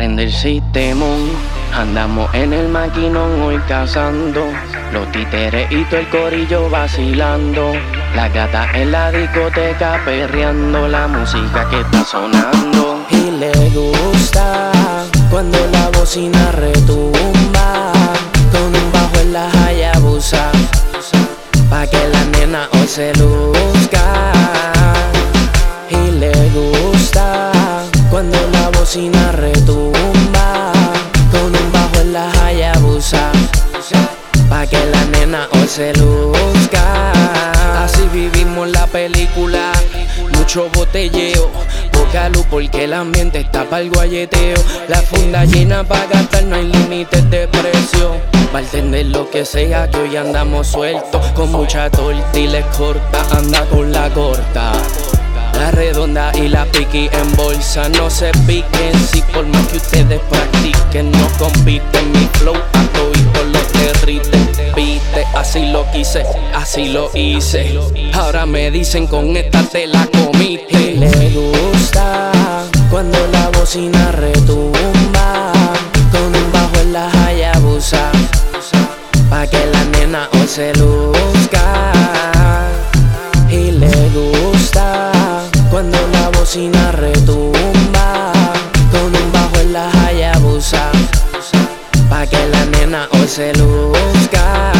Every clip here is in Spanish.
el sistemón. Andamos en el maquinón hoy cazando. Los títeres y todo el corillo vacilando. La gata en la discoteca perreando la música que está sonando. Y le gusta cuando la bocina retumba. Con un bajo en la Hayabusa. Pa' que la nena hoy se luzca. Bocina retumba. Con un bajo en la Hayabusa. Pa' que la nena hoy se luzca. Así vivimos la película. Mucho botelleo, poca luz porque el ambiente está para el guayeteo. La funda llena para gastar, no hay límites de precio. Va a entender lo que sea que hoy andamos sueltos. Con mucha torta y les corta, anda con la corta. La redonda y la piqui en bolsa. No se piquen Si por más que ustedes practiquen no compiten. Mi flow a todos los derrite. Viste, así lo quise, así lo hice. Ahora me dicen con esta te la comiste. Le gusta cuando la bocina retumba. Con un bajo en la Hayabusa Pa' que la nena hoy se luzca se luzca.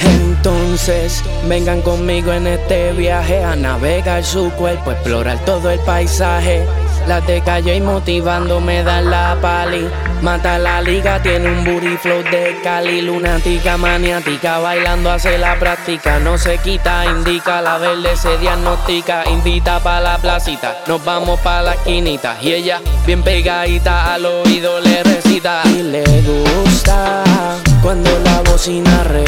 Entonces vengan conmigo en este viaje a navegar su cuerpo, explorar todo el paisaje. Las de calle y motivando me dan la pali. Mata la liga, tiene un booty flow de Cali. Lunática, maniática, bailando hace la práctica. No se quita, indica, la verde se diagnostica. Invita pa' la placita, nos vamos pa' la esquinita. Y ella, bien pegadita, al oído le recita. Y le gusta cuando la bocina retumba.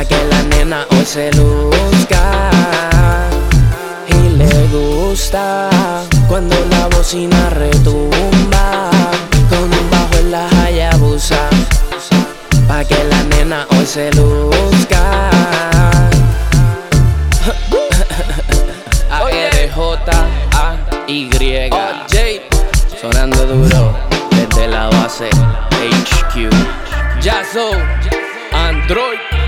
Pa' que la nena hoy se luzca. Y le gusta cuando la bocina retumba. Con un bajo en la Hayabusa. Pa' que la nena hoy se luzca. A-R-J-A-Y. Sonando duro desde la base HQ. Jazzo, Android.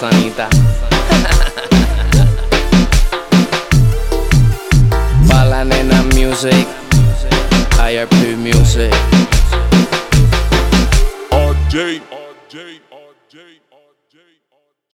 Manzanita. Pa' la nena music. IRP music.